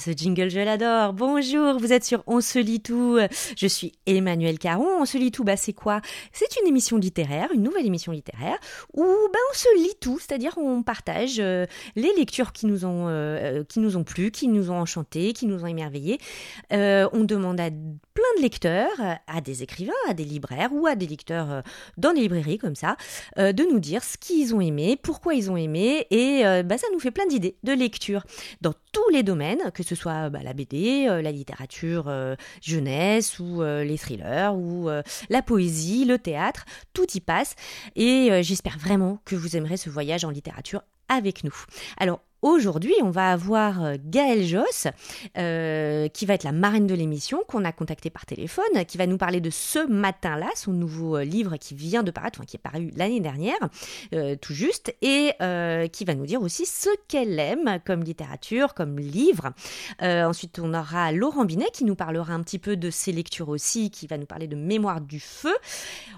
ce jingle, je l'adore. Bonjour, vous êtes sur On se lit tout. Je suis Emmanuel Caron. On se lit tout, bah c'est quoi? C'est une émission littéraire, une nouvelle émission littéraire où bah on se lit tout, c'est-à-dire on partage euh, les lectures qui nous ont euh, qui nous ont plu, qui nous ont enchantés, qui nous ont émerveillés. Euh, on demande à de lecteurs, à des écrivains, à des libraires ou à des lecteurs dans des librairies comme ça, de nous dire ce qu'ils ont aimé, pourquoi ils ont aimé et bah ça nous fait plein d'idées de lecture dans tous les domaines, que ce soit bah, la BD, euh, la littérature euh, jeunesse ou euh, les thrillers ou la poésie, le théâtre, tout y passe. Et j'espère vraiment que vous aimerez ce voyage en littérature avec nous. Alors Aujourd'hui, on va avoir euh, Gaëlle Joss, euh, qui va être la marraine de l'émission, qu'on a contactée par téléphone, qui va nous parler de ce matin-là, son nouveau euh, livre qui vient de paraître, enfin qui est paru l'année dernière, tout juste, et qui va nous dire aussi ce qu'elle aime comme littérature, comme livre. ensuite, on aura Laurent Binet qui nous parlera un petit peu de ses lectures aussi, qui va nous parler de Mémoire du feu.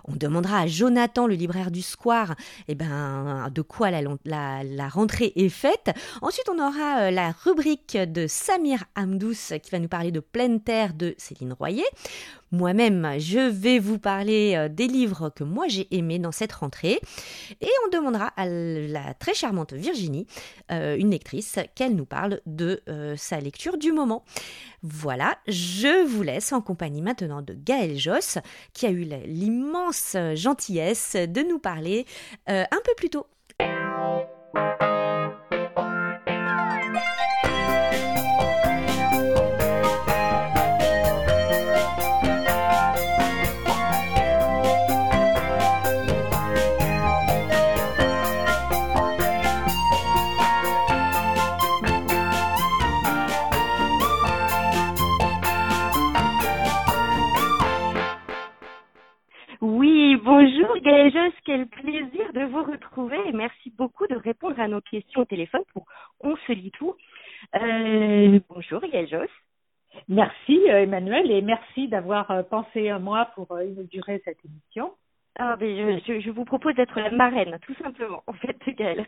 On demandera à Jonathan, le libraire du Square, eh ben, de quoi la rentrée est faite. Ensuite, on aura euh, la rubrique de Samir Hamdous qui va nous parler de Pleine Terre de Céline Royer. Moi-même, je vais vous parler euh, des livres que moi j'ai aimés dans cette rentrée. Et on demandera à la très charmante Virginie, euh, une lectrice, qu'elle nous parle de sa lecture du moment. Voilà, je vous laisse en compagnie maintenant de Gaëlle Joss, qui a eu l'immense gentillesse de nous parler un peu plus tôt. Bonjour Gaëlle quel plaisir de vous retrouver et merci beaucoup de répondre à nos questions au téléphone pour On se lit tout. Euh, bonjour Gaëlle Merci euh, Emmanuel et merci d'avoir euh, pensé à moi pour inaugurer cette émission. Ah, mais je, je vous propose d'être la marraine, tout simplement, en fait, Gaëlle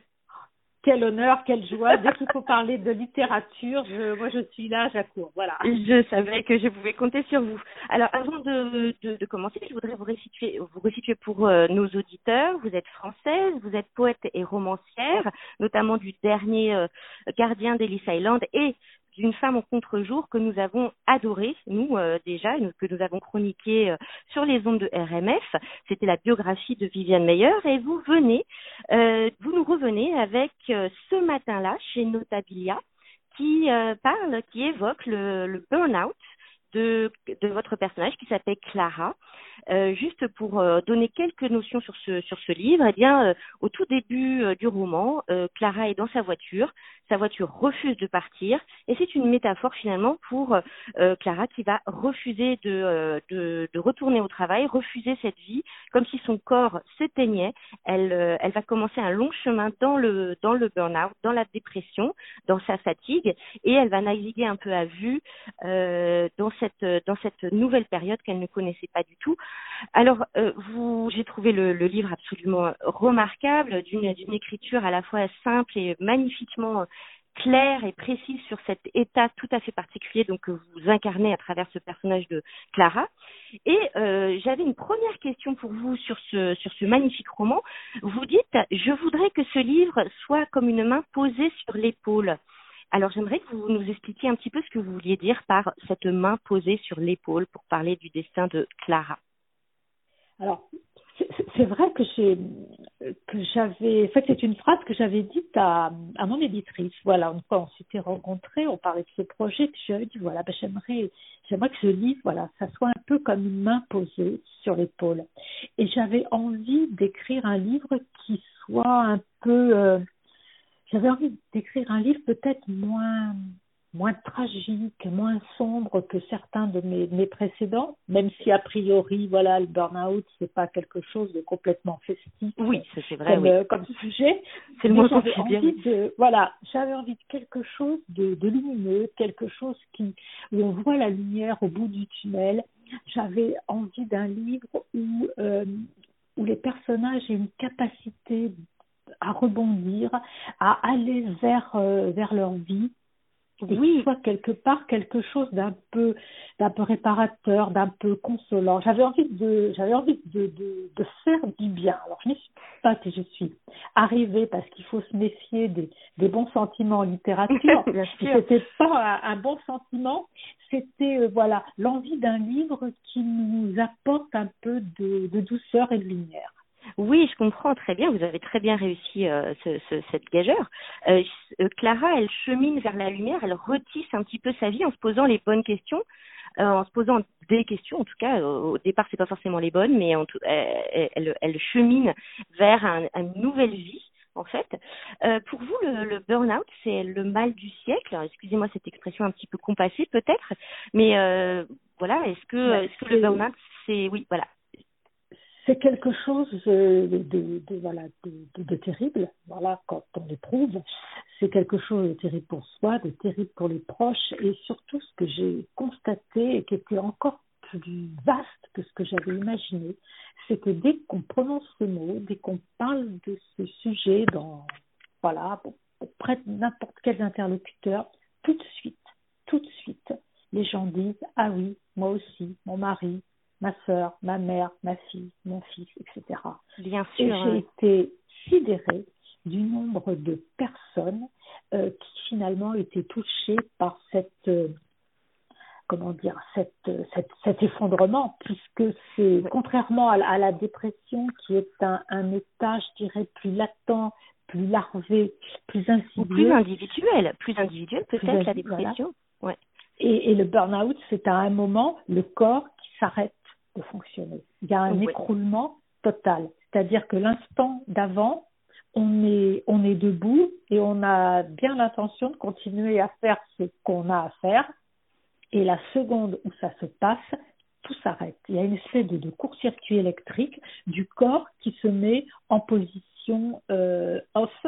quel honneur, quelle joie. Dès qu'il faut parler de littérature, je, moi je suis là, j'accours. Voilà. Je savais que je pouvais compter sur vous. Alors avant de, de, de commencer, je voudrais vous resituer, vous resituer pour euh, nos auditeurs. Vous êtes française, vous êtes poète et romancière, notamment du dernier euh, Gardien d'Ellis Island et d'une femme au contre-jour que nous avons adoré, nous euh, déjà, que nous avons chroniqué euh, sur les ondes de RMF. C'était la biographie de Viviane Meyer et vous venez, euh, vous nous revenez avec ce matin-là chez Notabilia qui parle, qui évoque le, le burn-out de, votre personnage qui s'appelle Clara. juste pour donner quelques notions sur ce sur ce livre, eh bien, au tout début du roman, Clara est dans sa voiture sa voiture refuse de partir et c'est une métaphore finalement pour euh, Clara qui va refuser euh, de, de, retourner au travail, refuser cette vie, comme si son corps s'éteignait. Elle, euh, elle va commencer un long chemin dans le, dans le burn-out, dans la dépression, dans sa fatigue et elle va naviguer un peu à vue dans, cette, dans cette nouvelle période qu'elle ne connaissait pas du tout. Alors, vous, j'ai trouvé le, livre absolument remarquable, d'une écriture à la fois simple et magnifiquement claire et précise sur cet état tout à fait particulier que vous incarnez à travers ce personnage de Clara. Et euh, j'avais une première question pour vous sur ce magnifique roman. Vous dites je voudrais que ce livre soit comme une main posée sur l'épaule. Alors j'aimerais que vous nous expliquiez un petit peu ce que vous vouliez dire par cette main posée sur l'épaule pour parler du destin de Clara. Alors, c'est vrai que j'ai j'avais en fait c'est une phrase que j'avais dite à, mon éditrice voilà une fois on s'était rencontrés on parlait de ce projet que j'avais dit voilà ben, j'aimerais j'aimerais que ce livre voilà ça soit un peu comme une main posée sur l'épaule et j'avais envie d'écrire un livre qui soit un peu euh, j'avais envie d'écrire un livre peut-être moins moins tragique, moins sombre que certains de mes, mes précédents, même si a priori, voilà, le burn-out, c'est pas quelque chose de complètement festif. Oui, c'est vrai, comme, oui. Euh, comme sujet. C'est le mot de, voilà, j'avais envie de quelque chose de, de lumineux, quelque chose qui, où on voit la lumière au bout du tunnel. J'avais envie d'un livre où, euh, où les personnages aient une capacité à rebondir, à aller vers, euh, vers leur vie, oui. soit quelque part quelque chose d'un peu d'un peu réparateur, d'un peu consolant. J'avais envie de j'avais envie de, de, de, faire du bien. Alors je ne suis pas que je suis arrivée parce qu'il faut se méfier des, des bons sentiments en littérature. c'était pas un, bon sentiment, c'était euh, voilà l'envie d'un livre qui nous apporte un peu de, de douceur et de lumière. Oui, je comprends très bien. Vous avez très bien réussi euh, ce, ce, cette gageure. Euh, euh, Clara, elle chemine vers la lumière, elle retisse un petit peu sa vie en se posant les bonnes questions, euh, en se posant des questions. En tout cas, au départ, c'est pas forcément les bonnes, mais en tout, elle, elle, elle, chemine vers un, une nouvelle vie. En fait, euh, pour vous, le, le burn-out, c'est le mal du siècle? Excusez-moi cette expression un petit peu compassée, peut-être, mais voilà. Est-ce que, est-ce que le burn-out, c'est oui, voilà, c'est quelque chose de, voilà de, terrible. Voilà quand on l'éprouve c'est quelque chose de terrible pour soi de terrible pour les proches. Et surtout ce que j'ai constaté et qui était encore plus vaste que ce que j'avais imaginé c'est que dès qu'on prononce ce mot dès qu'on parle de ce sujet dans voilà auprès de n'importe quel interlocuteur tout de suite tout de suite les gens disent ah oui moi aussi mon mari ma sœur, ma mère, ma fille, mon fils, etc. Bien sûr. Et j'ai été sidérée du nombre de personnes euh, qui finalement étaient touchées par cette euh, comment dire cette, cette, cet effondrement puisque c'est contrairement à, à, la dépression qui est un, un état je dirais plus latent plus larvé plus insidieux plus individuel plus individuel peut-être la dépression ouais. et, et le burn-out c'est à un moment le corps qui s'arrête de fonctionner. Il y a un écroulement total. C'est-à-dire que l'instant d'avant, on est, on est debout et on a bien l'intention de continuer à faire ce qu'on a à faire. Et la seconde où ça se passe, tout s'arrête. Il y a une espèce de, court-circuit électrique du corps qui se met en position euh, off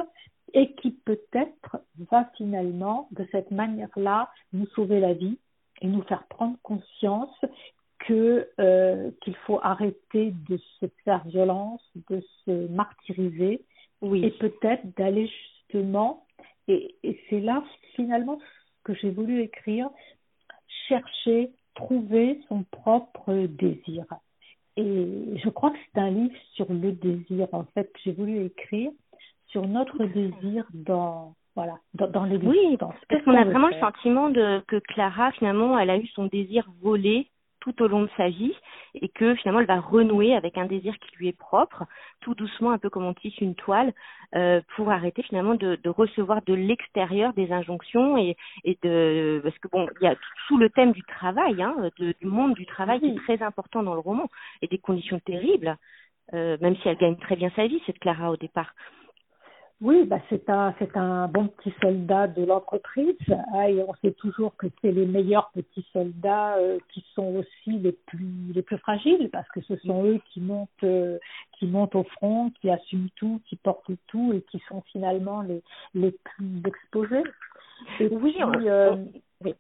et qui peut-être va finalement, de cette manière-là, nous sauver la vie et nous faire prendre conscience que euh, qu'il faut arrêter de se faire violence, de se martyriser, oui. et peut-être d'aller justement, et, et c'est là finalement que j'ai voulu écrire, chercher, trouver son propre désir. Et je crois que c'est un livre sur le désir, en fait, que j'ai voulu écrire, sur notre désir dans, voilà, dans, dans l'existence. Oui, parce qu'on a vraiment le sentiment de, que Clara, finalement, elle a eu son désir volé tout au long de sa vie et que finalement elle va renouer avec un désir qui lui est propre, tout doucement, un peu comme on tisse une toile, euh, pour arrêter finalement de, de recevoir de l'extérieur des injonctions et, et de parce que bon, il y a tout le thème du travail, hein, de, du monde du travail qui est très important dans le roman et des conditions terribles, euh, même si elle gagne très bien sa vie cette Clara au départ. Oui, bah c'est un c'est un bon petit soldat de l'entreprise. Ah, et on sait toujours que c'est les meilleurs petits soldats euh, qui sont aussi les plus les plus fragiles parce que ce sont eux qui montent euh, qui montent au front, qui assument tout, qui portent tout et qui sont finalement les les plus exposés. Et oui, puis, euh, oui.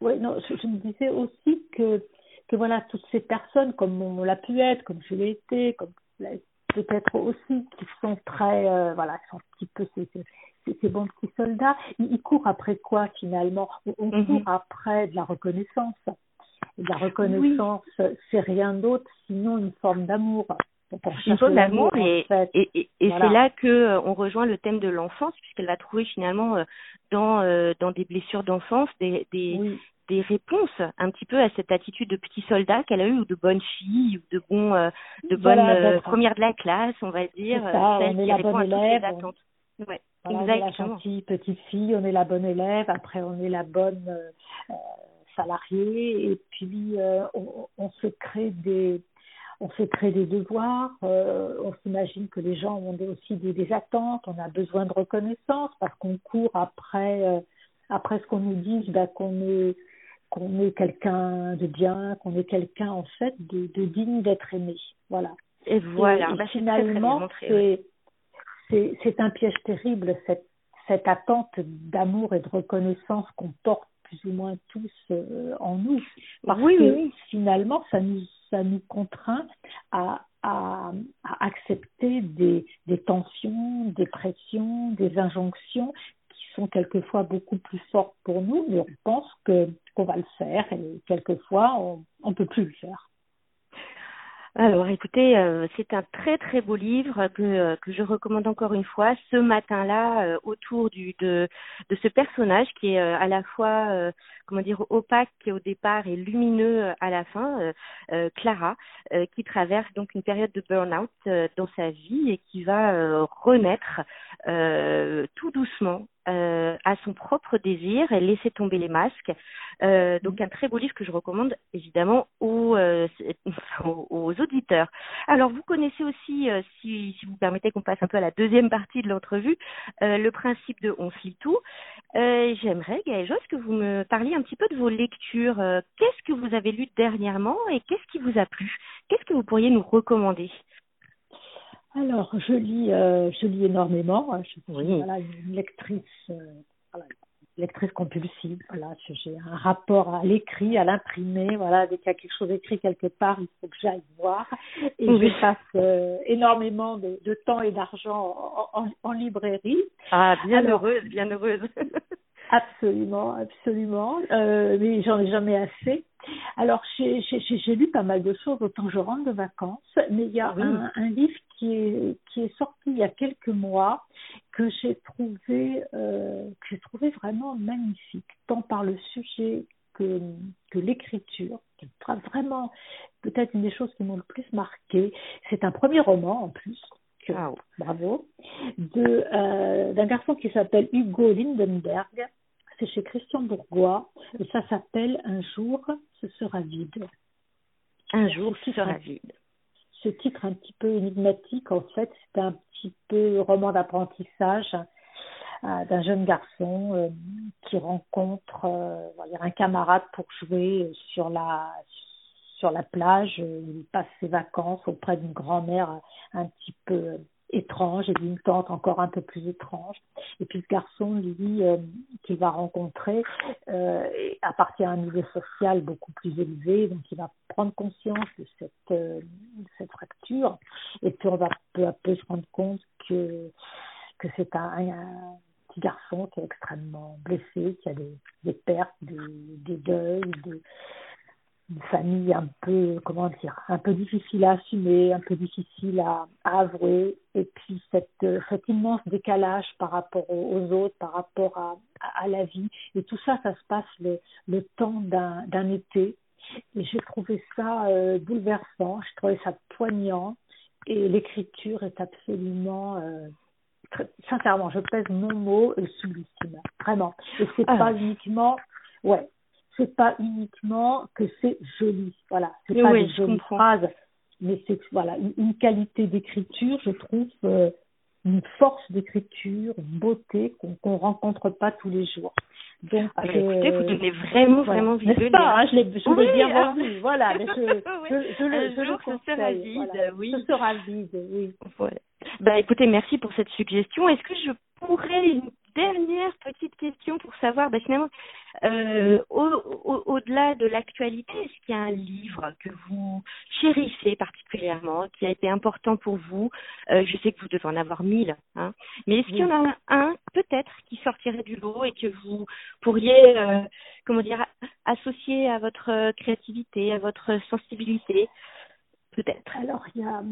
Oui, non, je, je me disais aussi que que voilà toutes ces personnes comme on l'a pu être, comme je l'ai été, comme peut-être aussi qui sont très, euh, voilà, sont un petit peu ces, ces, ces bons petits soldats. Ils, ils, courent après quoi finalement? On, mm-hmm. court après de la reconnaissance. Et de la reconnaissance, oui. c'est rien d'autre sinon une forme d'amour. Une forme d'amour et, et, et, et voilà. c'est là que euh, on rejoint le thème de l'enfance puisqu'elle va trouver finalement euh, dans euh, dans des blessures d'enfance des des, oui. des réponses un petit peu à cette attitude de petit soldat qu'elle a eu ou de bonne fille ou de bon euh, de bonne voilà, première de la classe on va dire ça, celle on est qui la bonne élève on... Ouais, voilà, on est la gentille petite fille on est la bonne élève après on est la bonne salariée et puis on, on, se crée des on se crée des devoirs, euh, on s'imagine que les gens ont aussi des, des, attentes, on a besoin de reconnaissance parce qu'on court après euh, après ce qu'on nous dit, bah, qu'on est qu'on est quelqu'un de bien, qu'on est quelqu'un en fait de, de digne d'être aimé. Voilà. Et voilà. Et, bah, finalement, c'est un piège terrible cette cette attente d'amour et de reconnaissance qu'on porte plus ou moins tous euh, en nous. Parce oui, que oui. finalement, ça nous ça nous contraint à à, accepter des, tensions, des pressions, des injonctions sont quelquefois beaucoup plus fortes pour nous, mais on pense qu'on va le faire et quelquefois on ne peut plus le faire. Alors, écoutez, euh, c'est un très très beau livre que, euh, que je recommande encore une fois ce matin-là euh, autour du de, de ce personnage qui est à la fois comment dire opaque au départ et lumineux à la fin, Clara, qui traverse donc une période de burn-out dans sa vie et qui va renaître tout doucement euh, à son propre désir et laisser tomber les masques. Euh, donc un très beau livre que je recommande évidemment aux, euh, auditeurs. Alors vous connaissez aussi, si, vous permettez qu'on passe un peu à la deuxième partie de l'entrevue, le principe de on se lit tout. J'aimerais, Gaël Josse, que vous me parliez un petit peu de vos lectures. qu'est-ce que vous avez lu dernièrement et qu'est-ce qui vous a plu? Qu'est-ce que vous pourriez nous recommander? Alors, je lis, euh, je lis énormément. Je suis voilà, une lectrice, euh, voilà, lectrice compulsive. Voilà, j'ai un rapport à l'écrit, à l'imprimé. Voilà, dès qu'il y a quelque chose écrit quelque part, il faut que j'aille voir. Et je passe euh, énormément de, de, temps et d'argent en, en, en, librairie. Ah, bien heureuse, bien heureuse. absolument, absolument. Euh, mais j'en ai jamais assez. Alors, j'ai lu pas mal de choses autant je rentre de vacances, mais il y a un, un, livre qui est, qui est sorti il y a quelques mois que j'ai trouvé, euh, que j'ai trouvé vraiment magnifique, tant par le sujet que, que l'écriture, qui vraiment peut-être une des choses qui m'ont le plus marqué. C'est un premier roman en plus. Que, Bravo. De euh, d'un garçon qui s'appelle Hugo Lindenberg. C'est chez Christian Bourgois et ça s'appelle Un jour, ce sera vide. Un jour, ce sera vide ce titre un petit peu énigmatique, en fait, c'est un petit peu roman d'apprentissage euh, d'un jeune garçon euh, qui rencontre euh, un camarade pour jouer sur la sur la plage. Il passe ses vacances auprès d'une grand-mère un petit peu étrange et d'une tante encore un peu plus étrange. Et puis ce garçon, lui, euh, qu'il va rencontrer, euh, appartient à un niveau social beaucoup plus élevé, donc il va prendre conscience de cette, euh, cette fracture. Et puis on va peu à peu se rendre compte que, que c'est un, petit garçon qui est extrêmement blessé, qui a des, des pertes, des, des deuils, des une famille un peu, comment dire, un peu difficile à assumer, un peu difficile à, à avouer, et puis cette, cet immense décalage par rapport aux, autres, par rapport à, à, la vie, et tout ça, ça se passe le, le temps d'un été, et j'ai trouvé ça euh, bouleversant, j'ai trouvé ça poignant, et l'écriture est absolument euh, sincèrement, je pèse mon mot euh, sublime, vraiment. Et c'est ah. pas uniquement, ouais, c'est pas uniquement que c'est joli, voilà, c'est pas oui, des jolies phrases, mais c'est voilà une, qualité d'écriture, je trouve, euh, une force d'écriture, une beauté qu'on ne rencontre pas tous les jours. Donc, ah, écoutez, vous donnez vraiment, vraiment envie de pas, hein, je l'ai, oui, bien ah, vendu, voilà, mais je, je, je, le, je le conseille, sera vide, voilà. oui. Ce sera vide, oui. Voilà. Bah, écoutez, merci pour cette suggestion. Est-ce que je pourrais une dernière petite question pour savoir, bah, finalement, euh, au-delà au, de l'actualité, est-ce qu'il y a un livre que vous chérissez particulièrement, qui a été important pour vous? Euh, Je sais que vous devez en avoir mille, hein, mais est-ce qu'il y en a un, peut-être, qui sortirait du lot et que vous pourriez, euh, comment dire, associer à votre créativité, à votre sensibilité? Peut-être. Alors, il y, a,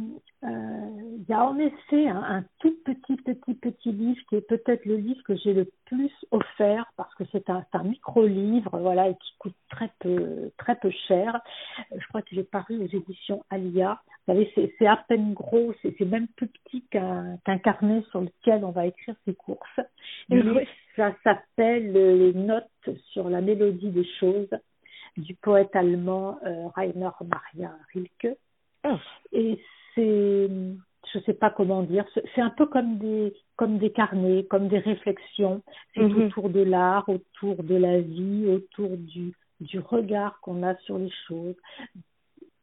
euh, il y a en effet un, un, tout petit, petit, petit livre qui est peut-être le livre que j'ai le plus offert parce que c'est un, un micro-livre, voilà, et qui coûte très peu, très peu cher. Je crois qu'il est paru aux éditions Alia. Vous savez, c'est à peine gros, c'est même plus petit qu'un qu carnet sur lequel on va écrire ses courses. Oui. Ça s'appelle Les notes sur la mélodie des choses du poète allemand euh, Rainer Maria Rilke. Et c'est, je sais pas comment dire, c'est un peu comme des, comme des carnets, comme des réflexions. C'est mm -hmm. autour de l'art, autour de la vie, autour du, du regard qu'on a sur les choses,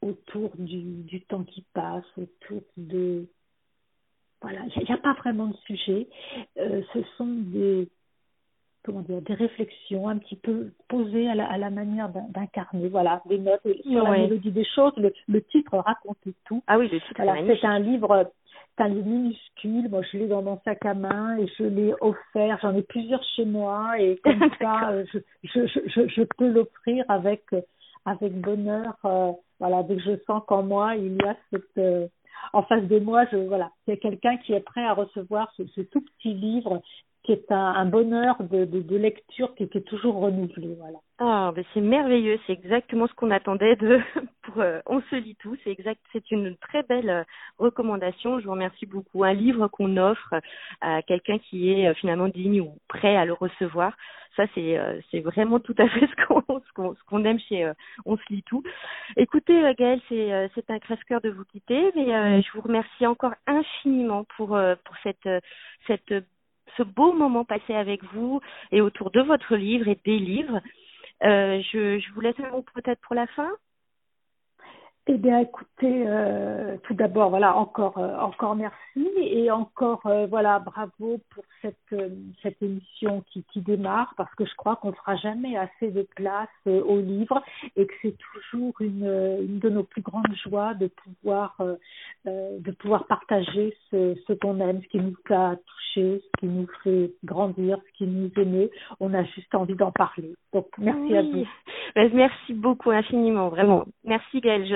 autour du, du temps qui passe, autour de, voilà, il n'y a, a, pas vraiment de sujet. Euh, ce sont des, comment dire, des réflexions un petit peu posées à la, à la manière d'incarner, voilà, des notes sur ouais. la mélodie des choses. Le, le titre raconte tout. Ah oui, le titre voilà, C'est un livre c'est un livre minuscule. Moi, je l'ai dans mon sac à main et je l'ai offert. J'en ai plusieurs chez moi et comme ça, euh, je, je, je, je peux l'offrir avec, avec bonheur. Euh, voilà, dès que je sens qu'en moi, il y a cette, euh, en face de moi, je, voilà, c'est quelqu'un qui est prêt à recevoir ce, ce, tout petit livre qui est un, bonheur de, lecture qui, qui, est toujours renouvelé. Voilà. Ah, ben c'est merveilleux, c'est exactement ce qu'on attendait de pour euh, On se lit tout, c'est exact, c'est une très belle euh, recommandation. Je vous remercie beaucoup. Un livre qu'on offre à quelqu'un qui est euh, finalement digne ou prêt à le recevoir. Ça, c'est vraiment tout à fait ce qu'on ce qu'on qu'on aime chez On se lit tout. Écoutez, Gaëlle, c'est c'est un crève-cœur de vous quitter, mais je vous remercie encore infiniment pour pour cette cette ce beau moment passé avec vous et autour de votre livre et des livres. Euh, je, je vous laisse un mot peut-être pour la fin? Eh bien, écoutez, euh, tout d'abord, voilà, encore, euh, encore merci et encore, euh, voilà, bravo pour cette, euh, cette émission qui, qui démarre parce que je crois qu'on ne fera jamais assez de place euh, au livre et que c'est toujours une, une de nos plus grandes joies de pouvoir, de pouvoir partager ce, ce qu'on aime, ce qui nous a touché, ce qui nous fait grandir, ce qui nous émeut. On a juste envie d'en parler. Donc, merci oui. à vous. Merci beaucoup infiniment, vraiment. Merci Gaëlle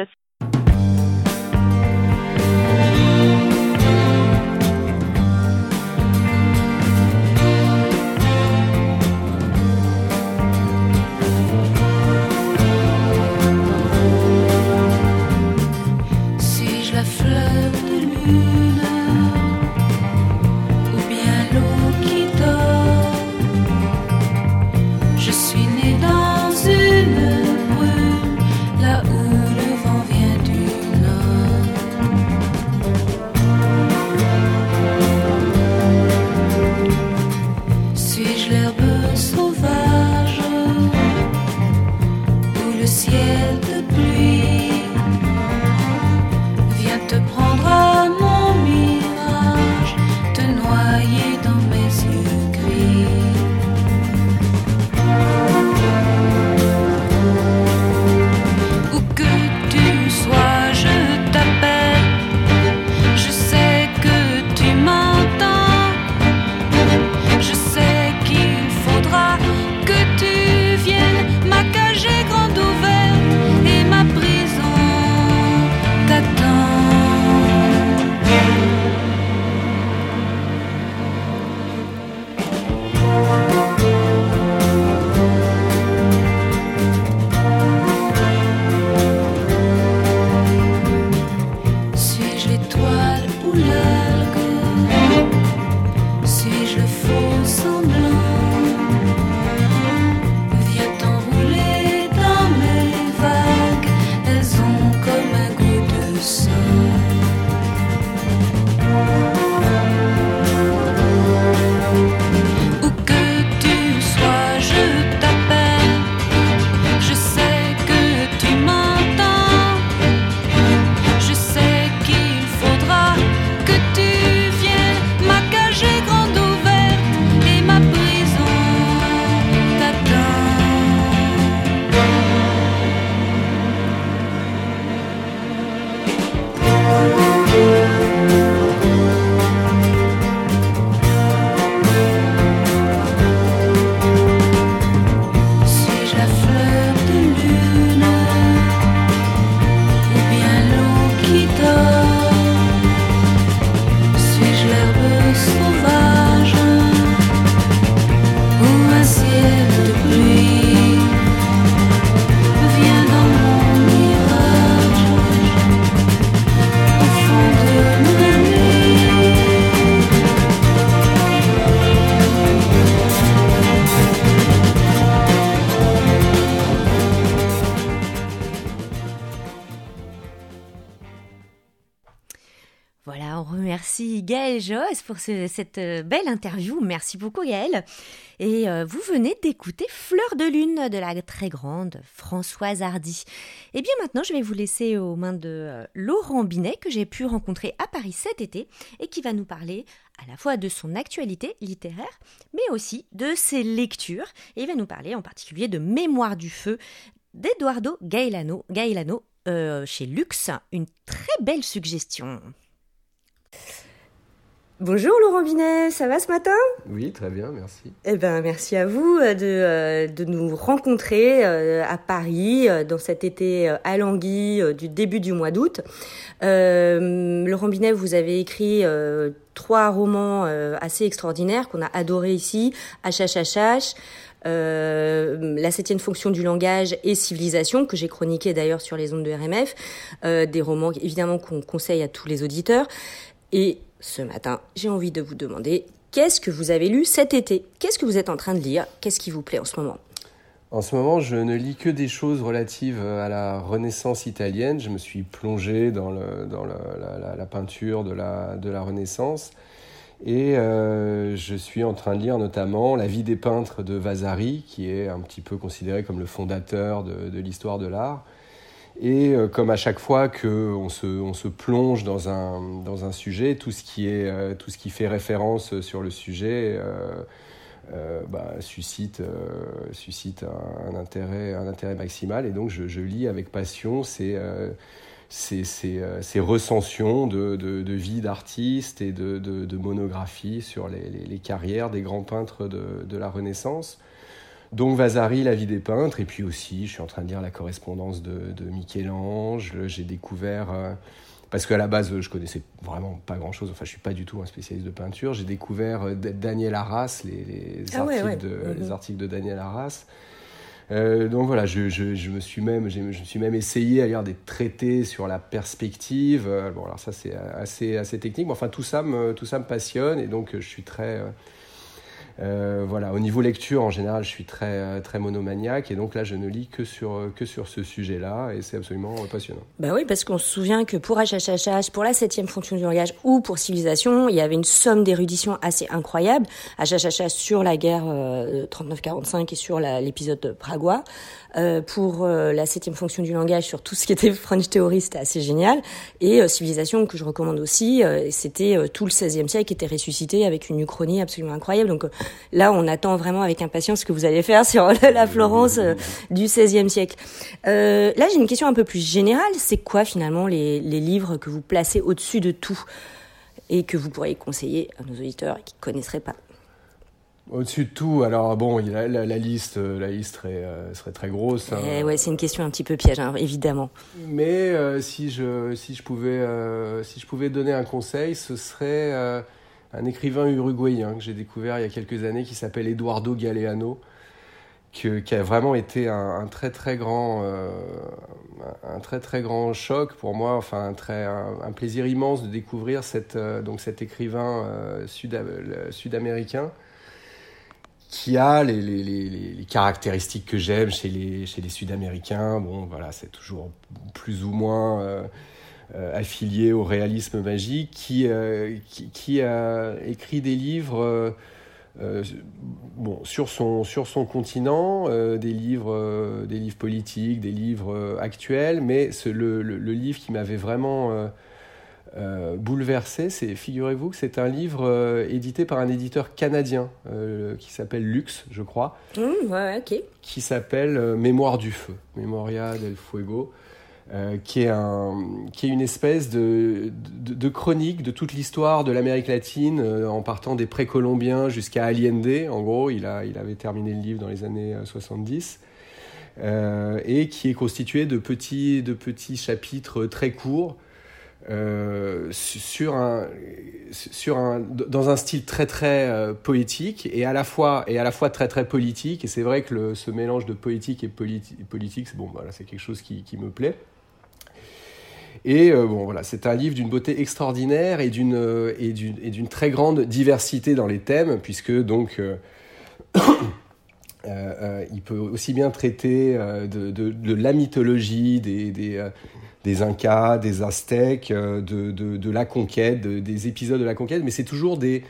cette euh, belle interview. Merci beaucoup Gaëlle. Et euh, vous venez d'écouter Fleur de Lune de la très grande Françoise Hardy. Et bien maintenant, je vais vous laisser aux mains de euh, Laurent Binet que j'ai pu rencontrer à Paris cet été et qui va nous parler à la fois de son actualité littéraire, mais aussi de ses lectures. Et il va nous parler en particulier de Mémoire du feu d'Eduardo Gailano, Gailano euh, chez Lux. Une très belle suggestion. Bonjour Laurent Binet, ça va ce matin? Oui, très bien, merci. Eh ben, merci à vous euh, de, euh, de nous rencontrer euh, à Paris dans cet été alangui du début du mois d'août. Laurent Binet, vous avez écrit trois romans assez extraordinaires qu'on a adorés ici, HHHH, euh, la septième fonction du langage et civilisation que j'ai chroniqué d'ailleurs sur les ondes de RMF, des romans évidemment qu'on conseille à tous les auditeurs. Et ce matin, j'ai envie de vous demander qu'est-ce que vous avez lu cet été? Qu'est-ce que vous êtes en train de lire? Qu'est-ce qui vous plaît en ce moment? En ce moment, je ne lis que des choses relatives à la Renaissance italienne. Je me suis plongé dans, la, peinture de la, Renaissance. Et euh, je suis en train de lire notamment La vie des peintres de Vasari, qui est un petit peu considéré comme le fondateur de l'histoire de l'art. Et euh, comme à chaque fois qu'on se, on se plonge dans un, dans un sujet, tout ce, qui est, euh, tout ce qui fait référence sur le sujet euh, bah, suscite, suscite un, intérêt, un intérêt maximal. Et donc je, je lis avec passion ces, ces, ces, recensions de, de, vie d'artistes et de, de, monographies sur les, les, les, carrières des grands peintres de la Renaissance. Donc Vasari, la vie des peintres, et puis aussi, je suis en train de lire la correspondance de, de Michel-Ange. J'ai découvert, euh, parce qu'à la base, je connaissais vraiment pas grand-chose, enfin, je suis pas du tout un spécialiste de peinture. J'ai découvert euh, Daniel Arras, les, les, ah articles, De, mm-hmm. les articles de Daniel Arras. Euh, donc voilà, je, je, je, me suis même, je me suis même essayé à lire des traités sur la perspective. bon, alors ça c'est assez, assez technique, mais enfin tout ça me, tout ça me passionne et donc je suis très, euh, voilà, au niveau lecture, en général, je suis très, euh, très monomaniaque et donc là, je ne lis que sur, euh, que sur ce sujet-là et c'est absolument passionnant. Bah oui, parce qu'on se souvient que pour HHHH, pour la septième fonction du langage ou pour civilisation, il y avait une somme d'érudition assez incroyable. HHHH sur la guerre 39-45 et sur l'épisode de Pragois. Euh, pour euh, la septième fonction du langage sur tout ce qui était French Theory, c'était assez génial. Et euh, Civilisation, que je recommande aussi, c'était tout le XVIe siècle qui était ressuscité avec une uchronie absolument incroyable. Donc là, on attend vraiment avec impatience ce que vous allez faire sur la Florence du XVIe siècle. là, j'ai une question un peu plus générale. C'est quoi finalement les, les livres que vous placez au-dessus de tout et que vous pourriez conseiller à nos auditeurs qui ne connaisseraient pas? Au-dessus de tout, alors bon, la, la, la liste, euh, la liste serait, euh, serait très grosse. Hein. Eh ouais, c'est une question un petit peu piège, hein, évidemment. Mais euh, si je si je pouvais si je pouvais donner un conseil, ce serait un écrivain uruguayen que j'ai découvert il y a quelques années qui s'appelle Eduardo Galeano, qui a vraiment été un, très très grand un très très grand choc pour moi, enfin un très un, plaisir immense de découvrir cette donc cet écrivain sud sud-américain qui a les, caractéristiques que j'aime chez les, chez les Sud-Américains. Bon, voilà, c'est toujours plus ou moins euh, euh, affilié au réalisme magique, qui, euh, qui, qui, a écrit des livres bon, sur, son, sur son continent, des, livres, des livres politiques, des livres actuels, mais le, le, le, livre qui m'avait vraiment euh, bouleversé, c'est figurez-vous que c'est un livre euh, édité par un éditeur canadien euh, qui s'appelle Lux, je crois. Mmh, ouais. Qui s'appelle Mémoire du feu, Memoria del Fuego. Qui, est un, qui est une espèce de, chronique de toute l'histoire de l'Amérique latine, en partant des précolombiens jusqu'à Allende. En gros, il, avait terminé le livre dans les années 70. et qui est constitué de petits, chapitres très courts euh, dans un style très euh, poétique et à la fois très politique. Et c'est vrai que ce mélange de poétique et politique, c'est quelque chose qui, me plaît. Et euh, bon, voilà, c'est un livre d'une beauté extraordinaire et d'une d'une très grande diversité dans les thèmes, puisque donc il peut aussi bien traiter de, de, la mythologie, des, des des Incas, des Aztèques, euh, de, la conquête, des épisodes de la conquête, mais c'est toujours des,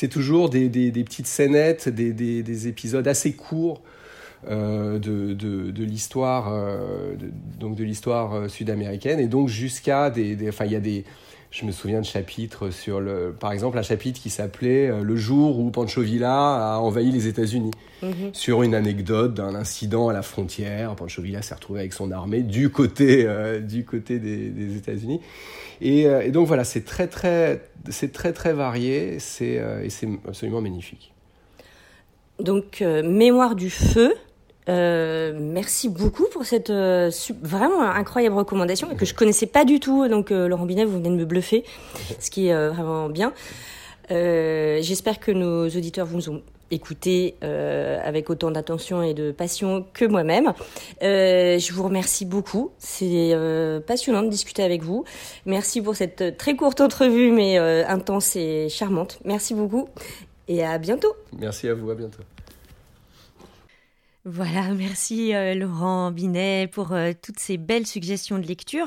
des, des, des, petites scénettes, des, des, épisodes assez courts euh, de, de, l'histoire, euh, donc de l'histoire euh, sud-américaine, et donc jusqu'à des, enfin il y a des je me souviens de chapitres sur le, par exemple, un chapitre qui s'appelait Le jour où Pancho Villa a envahi les États-Unis, mhm. sur une anecdote d'un incident à la frontière. Pancho Villa s'est retrouvé avec son armée du côté, du côté des, États-Unis. Et, et, donc voilà, c'est très très, c'est très très varié, c'est et c'est absolument magnifique. Donc, Mémoire du feu, euh, merci beaucoup pour cette euh, vraiment incroyable recommandation que je connaissais pas du tout. Donc euh, Laurent Binet, vous venez de me bluffer, ce qui est vraiment bien. J'espère que nos auditeurs vous ont écouté avec autant d'attention et de passion que moi-même. je vous remercie beaucoup. C'est passionnant de discuter avec vous. Merci pour cette très courte entrevue, mais intense et charmante. Merci beaucoup et à bientôt. Merci à vous. À bientôt. Voilà, merci euh, Laurent Binet pour euh, toutes ces belles suggestions de lecture.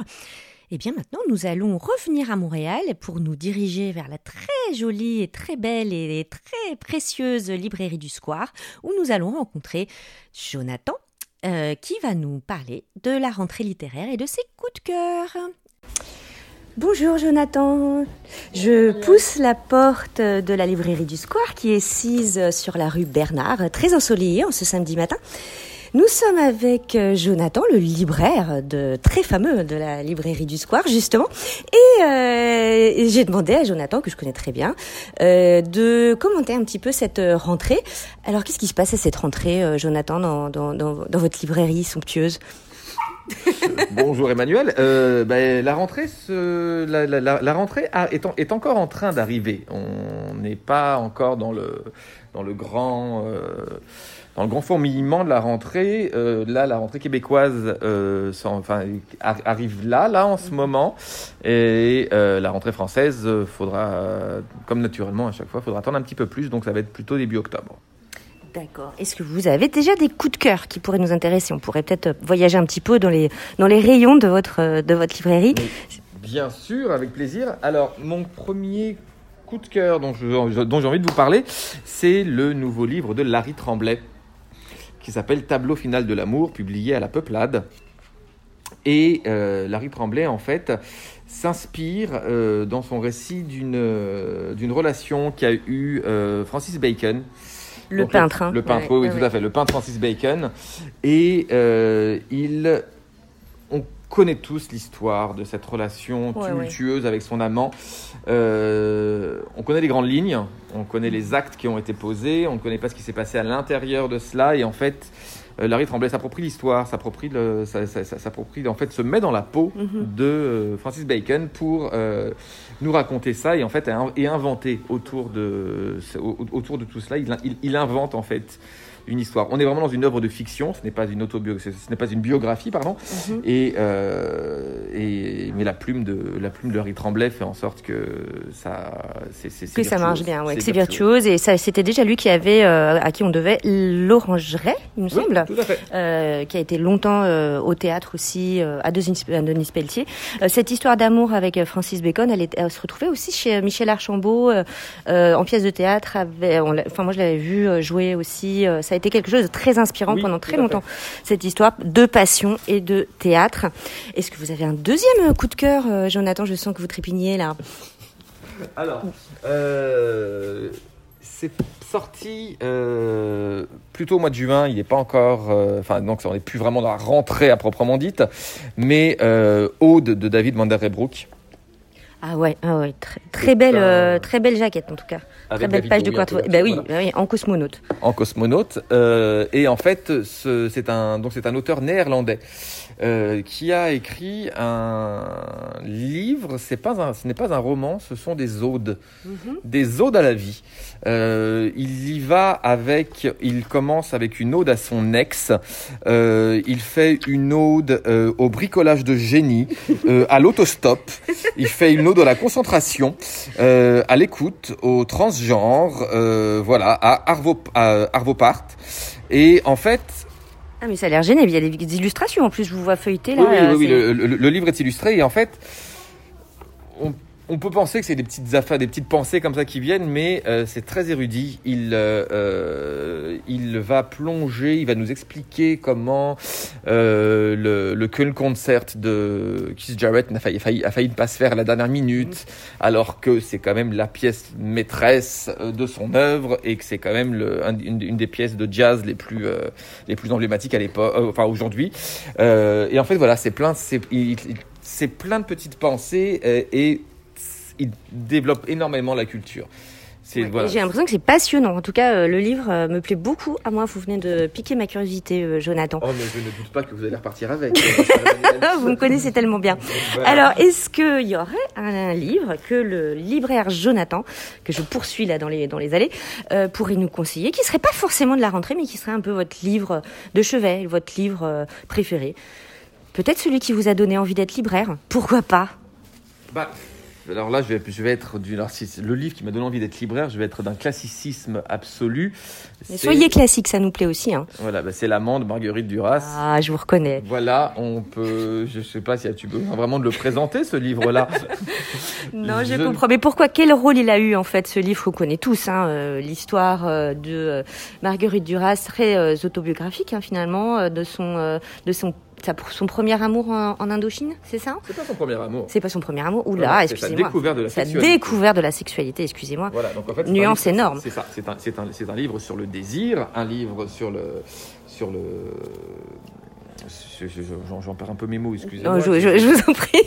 Et eh bien maintenant, nous allons revenir à Montréal pour nous diriger vers la très jolie et très belle et très précieuse librairie du Square, où nous allons rencontrer Jonathan, euh, qui va nous parler de la rentrée littéraire et de ses coups de cœur. Bonjour Jonathan, je pousse la porte de la librairie du Square qui est sise sur la rue Bernard, très ensoleillée en ce samedi matin. Nous sommes avec euh, Jonathan, le libraire de très fameux de la librairie du Square justement, et euh, j'ai demandé à Jonathan que je connais très bien euh, de commenter un petit peu cette rentrée. Alors qu'est-ce qui se passe à cette rentrée, Jonathan, dans, dans, dans, dans votre librairie somptueuse? Bonjour Emmanuel. Euh, ben, la rentrée, la, rentrée est, encore en train d'arriver. On n'est pas encore dans le, dans le grand. Euh, dans le grand fourmillement de la rentrée, euh, là, la rentrée québécoise enfin, arrive là, là en ce moment, et la rentrée française, faudra, comme naturellement à chaque fois, faudra attendre un petit peu plus, donc ça va être plutôt début octobre. D'accord. Est-ce que vous avez déjà des coups de cœur qui pourraient nous intéresser? On pourrait peut-être euh, voyager un petit peu dans les, rayons de votre, euh, librairie. Bien sûr, avec plaisir. Alors, mon premier coup de cœur dont, dont j'ai envie de vous parler, c'est le nouveau livre de Larry Tremblay, qui s'appelle Tableau final de l'amour, publié à la Peuplade. Et euh, Larry Tremblay, en fait, s'inspire dans son récit d'une relation qu'a eu Francis Bacon le peintre. Hein. Le, peintre, oui, tout à fait. Le peintre Francis Bacon. Et euh, il. On connaît tous l'histoire de cette relation tumultueuse avec son amant. Euh, on connaît les grandes lignes, on connaît les actes qui ont été posés, on ne connaît pas ce qui s'est passé à l'intérieur de cela. Et en fait, Larry Tremblay s'approprie l'histoire, s'approprie, s'approprie, en fait, se met dans la peau mhm. de euh, Francis Bacon pour euh, nous raconter ça et en fait et inventer autour de autour de tout cela. Il, il invente en fait une histoire. On est vraiment dans une œuvre de fiction, ce n'est pas une autobiographie, ce n'est pas une biographie, pardon. Mhm. et, euh, et, mais la plume de la plume de Harry Tremblay fait en sorte que ça, c'est, que ça marche bien, ouais, c'est virtuose et ça, c'était déjà lui qui avait euh, à qui on devait l'orangerie, il me semble, tout à fait. Euh, qui a été longtemps au théâtre aussi à Denis, Denis Pelletier. cette histoire d'amour avec Francis Bacon, elle, est, elle se retrouvait aussi chez Michel Archambault en pièce de théâtre. enfin moi je l'avais vu jouer aussi ça a été quelque chose de très inspirant pendant très longtemps, cette histoire de passion et de théâtre. Est-ce que vous avez un deuxième coup de cœur, euh, Jonathan? Je sens que vous trépignez là. Alors, euh, c'est sorti euh, plutôt au mois de juin. Il n'est pas encore, enfin donc on n'est plus vraiment dans la rentrée à proprement dite, mais Aude de David Van Der Ah ouais, ah ouais, très, très belle, très belle jaquette en tout cas. Très belle page de quoi bah oui, bah oui, en cosmonaute. En cosmonaute. Euh, et en fait, c'est un, donc c'est un auteur néerlandais euh, qui a écrit un livre. C'est pas un, ce n'est pas un roman, ce sont des odes, mhm. des odes à la vie. Euh, il y va avec, il commence avec une ode à son ex. Il fait une ode au bricolage de génie, à l'autostop. Il fait une ode à la concentration, à l'écoute, au transgenre, voilà, à Arvo, à Arvopart. Et en fait, ah mais ça a l'air génial, il y a des illustrations en plus, je vous vois feuilleter là. Oui, oui, oui, le, livre est illustré et en fait, on, on peut penser que c'est des petites affaires, des petites pensées comme ça qui viennent, mais euh, c'est très érudit. Il, euh, euh, il va plonger, il va nous expliquer comment le, le Köln Concert de Keith Jarrett a failli, a failli, ne pas se faire à la dernière minute, mm. alors que c'est quand même la pièce maîtresse de son œuvre et que c'est quand même le, une, des pièces de jazz les plus, les plus emblématiques à l'époque, enfin aujourd'hui. et en fait, voilà, c'est plein, c'est plein de petites pensées et il développe énormément la culture. J'ai l'impression que c'est passionnant. En tout cas, euh, le livre euh, me plaît beaucoup. À moi, vous venez de piquer ma curiosité, euh, Jonathan. Oh, mais je ne doute pas que vous allez repartir avec. vous me connaissez tellement bien. Alors, est-ce qu'il y aurait un, livre que le libraire Jonathan, que je poursuis là dans les, dans les allées, pourrait nous conseiller, qui serait pas forcément de la rentrée, mais qui serait un peu votre livre de chevet, votre livre préféré? Peut-être celui qui vous a donné envie d'être libraire? Pourquoi pas? Bah, alors là, je vais, je vais être du narcissisme. Le livre qui m'a donné envie d'être libraire, je vais être d'un classicisme absolu. soyez classique, ça nous plaît aussi. Hein. Voilà, bah c'est l'amant de Marguerite Duras. Ah, je vous reconnais. Voilà, on peut. Je sais pas si tu peux vraiment de le présenter ce livre-là? non, je... comprends. Mais pourquoi Quel rôle il a eu en fait ce livre qu'on connaît tous hein, euh, L'histoire euh, de euh, Marguerite Duras, très autobiographique hein, finalement, de son de son son premier amour en, Indochine, c'est ça? C'est pas son premier amour. C'est pas son premier amour. Oula, excusez-moi. Sa découverte de la sexualité. découverte de la sexualité, excusez-moi. Voilà, donc en fait, nuance énorme. C'est ça. C'est un, un, un, livre sur le désir, un livre sur le sur le J'en perds un peu mes mots, excusez-moi. Je, je, vous en prie.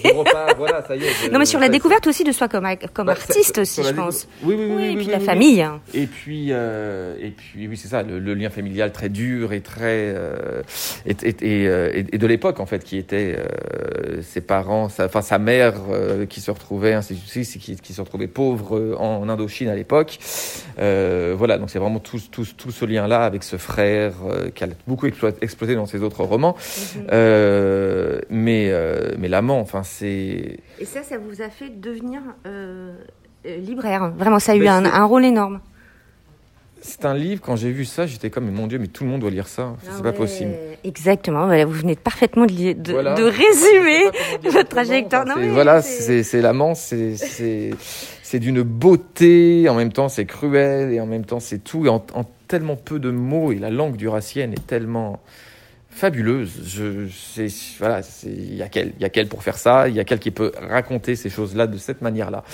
voilà, ça y est. non, mais sur la découverte aussi de soi comme, comme bah, artiste aussi, je pense. Oui, oui, oui. et puis la famille. Hein. Et puis, euh, et puis, oui, c'est ça, le, lien familial très dur et très euh, et, et, euh, et, et, de l'époque en fait, qui était ses parents, sa, enfin sa mère qui se retrouvait, ainsi qui, qui se retrouvait pauvre en Indochine à l'époque. voilà, donc c'est vraiment tout, tout, tout ce lien-là avec ce frère qui a beaucoup explosé dans ses autres romans. Mhm. Euh, mais, euh, mais l'amant, enfin, c'est. Et ça, ça vous a fait devenir euh, libraire. Vraiment, ça a eu un, un, rôle énorme. C'est un livre, quand j'ai vu ça, j'étais comme, mon Dieu, mais tout le monde doit lire ça. C'est ah pas possible. Exactement. Voilà, vous venez parfaitement de, de, résumer votre trajectoire. Non, voilà, c'est l'amant, c'est c'est d'une beauté, en même temps c'est cruel, et en même temps c'est tout, en, en, tellement peu de mots, et la langue du Racien est tellement fabuleuse. Je, voilà, il y a quel, il y a quel pour faire ça, il y a quel qui peut raconter ces choses-là de cette manière-là.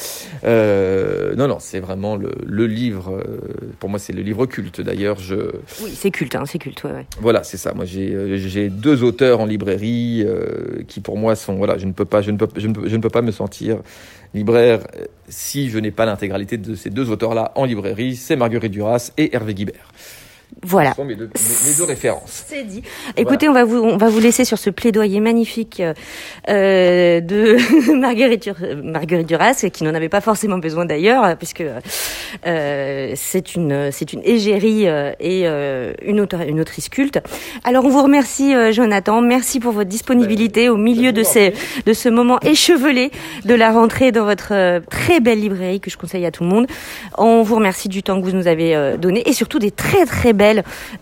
Euh, non, non, c'est vraiment le, le livre. Euh, pour moi, c'est le livre culte. D'ailleurs, je. Oui, c'est culte, hein, c'est culte, ouais, ouais. Voilà, c'est ça. Moi, j'ai, euh, j'ai deux auteurs en librairie euh, qui, pour moi, sont. Voilà, je ne peux pas, je ne peux, je ne peux, je ne peux pas me sentir libraire si je n'ai pas l'intégralité de ces deux auteurs-là en librairie. C'est Marguerite Duras et Hervé Guibert. Voilà. Ce sont mes deux, références. C'est dit. Écoutez, on va vous on va vous laisser sur ce plaidoyer magnifique euh, de Marguerite, Marguerite Duras, qui n'en avait pas forcément besoin d'ailleurs, puisque euh, c'est une c'est une égérie euh, et euh, une auteur, une autrice culte. Alors on vous remercie, euh, Jonathan. Merci pour votre disponibilité au milieu de ces de ce moment échevelé de la rentrée dans votre très belle librairie que je conseille à tout le monde. On vous remercie du temps que vous nous avez donné et surtout des très très belles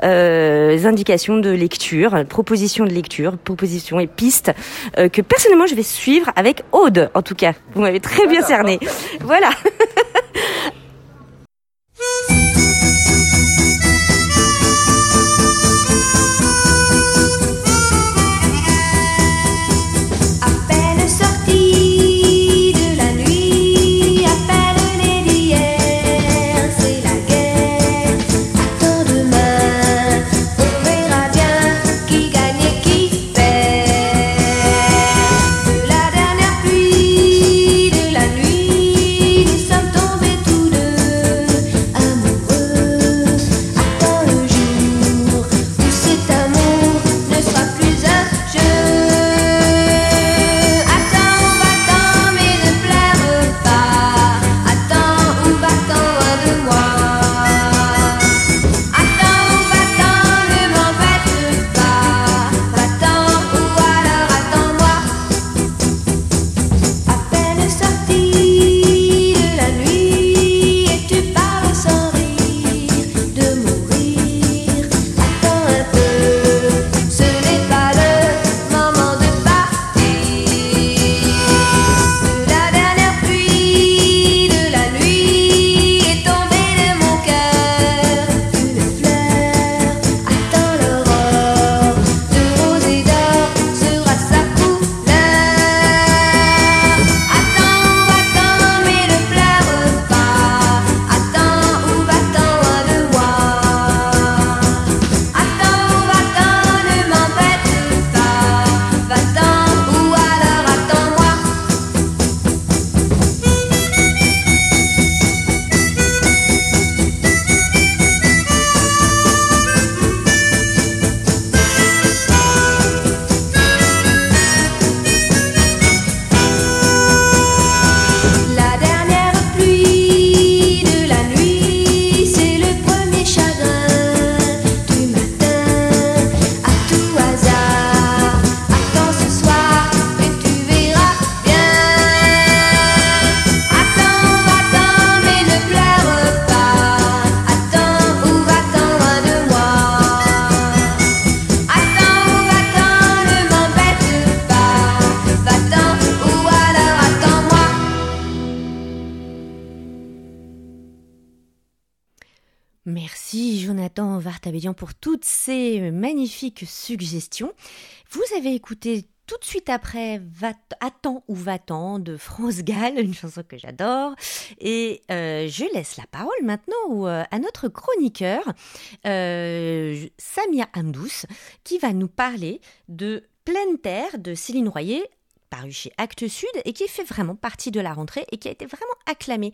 euh, indications de lecture, propositions de lecture, propositions et pistes euh, que personnellement je vais suivre avec Aude, en tout cas. Vous m'avez très bien cerné. Voilà. Merci Jonathan Vartabédian pour toutes ces magnifiques suggestions. Vous avez écouté tout de suite après Attends ou Va-t'en de France Gall, une chanson que j'adore. Et euh, je laisse la parole maintenant euh, à notre chroniqueur, euh, Samia Amdous, qui va nous parler de Pleine Terre de Céline Royer paru chez Actes Sud et qui fait vraiment partie de la rentrée et qui a été vraiment acclamé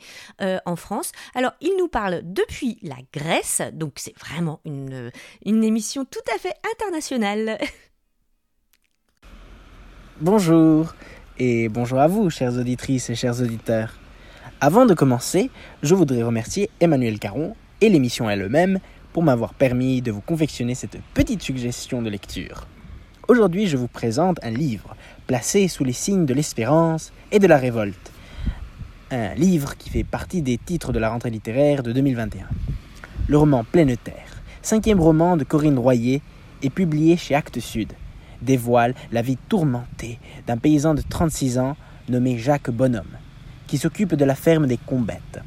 en France. Alors, il nous parle depuis la Grèce, donc c'est vraiment une, une émission tout à fait internationale. Bonjour et bonjour à vous, chères auditrices et chers auditeurs. Avant de commencer, je voudrais remercier Emmanuel Caron et l'émission elle-même pour m'avoir permis de vous confectionner cette petite suggestion de lecture. Aujourd'hui, je vous présente un livre placé sous les signes de l'espérance et de la révolte. Un livre qui fait partie des titres de la rentrée littéraire de 2021. Le roman Pleine Terre, cinquième roman de Corinne Royer, est publié chez Actes Sud dévoile la vie tourmentée d'un paysan de 36 ans nommé Jacques Bonhomme, qui s'occupe de la ferme des Combettes.